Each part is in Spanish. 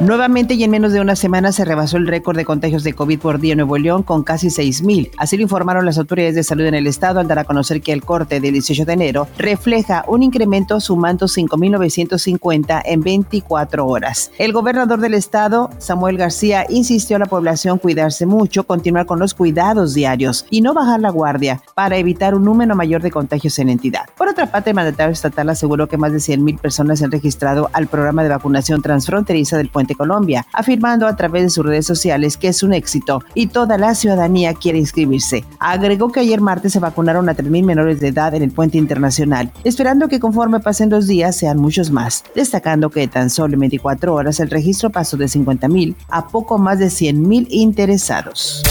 Nuevamente y en menos de una semana se rebasó el récord de contagios de COVID por día en Nuevo León con casi 6.000. Así lo informaron las autoridades de salud en el estado al dar a conocer que el corte del 18 de enero refleja un incremento sumando 5.950 en 24 horas. El gobernador del estado, Samuel García, insistió a la población cuidarse mucho, continuar con los cuidados diarios y no bajar la guardia para evitar un número mayor de contagios en entidad. Por otra parte, el mandatario estatal aseguró que más de 100.000 personas se han registrado al programa de vacunación transfronteriza del puente Colombia, afirmando a través de sus redes sociales que es un éxito y toda la ciudadanía quiere inscribirse. Agregó que ayer martes se vacunaron a 3.000 menores de edad en el puente internacional, esperando que conforme pasen los días sean muchos más, destacando que tan solo en 24 horas el registro pasó de 50.000 a poco más de 100.000 interesados.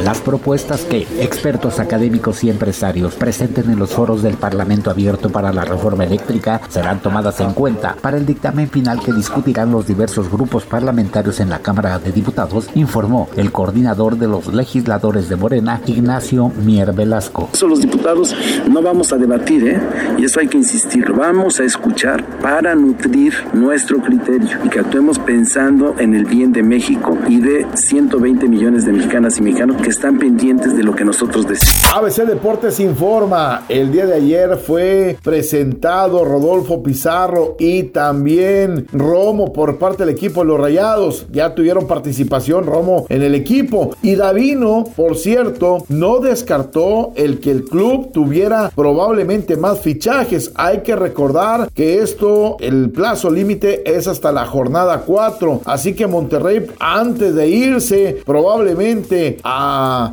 Las propuestas que expertos académicos y empresarios presenten en los foros del Parlamento abierto para la reforma eléctrica serán tomadas en cuenta para el dictamen final que discutirán los diversos grupos parlamentarios en la Cámara de Diputados, informó el coordinador de los legisladores de Morena, Ignacio Mier Velasco. Eso los diputados no vamos a debatir, ¿eh? y eso hay que insistir, vamos a escuchar para nutrir nuestro criterio y que actuemos pensando en el bien de México y de 120 millones de mexicanas y mexicanos que están pendientes de lo que nosotros decimos. ABC Deportes informa, el día de ayer fue presentado Rodolfo Pizarro y también Romo por parte del equipo de los Rayados. Ya tuvieron participación Romo en el equipo. Y Davino, por cierto, no descartó el que el club tuviera probablemente más fichajes. Hay que recordar que esto, el plazo límite es hasta la jornada 4. Así que Monterrey, antes de irse probablemente a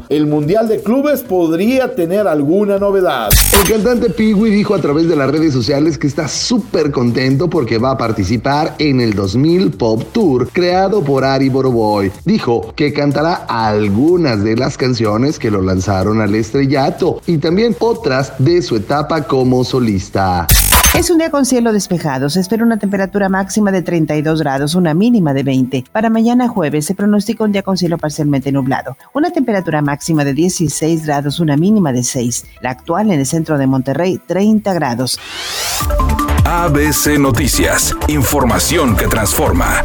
el Mundial de Clubes podría tener alguna novedad. El cantante Piwi dijo a través de las redes sociales que está súper contento porque va a participar en el 2000 Pop Tour creado por Ari Boroboy. Dijo que cantará algunas de las canciones que lo lanzaron al estrellato y también otras de su etapa como solista. Es un día con cielo despejado. Se espera una temperatura máxima de 32 grados, una mínima de 20. Para mañana jueves se pronostica un día con cielo parcialmente nublado. Una temperatura máxima de 16 grados, una mínima de 6. La actual en el centro de Monterrey, 30 grados. ABC Noticias. Información que transforma.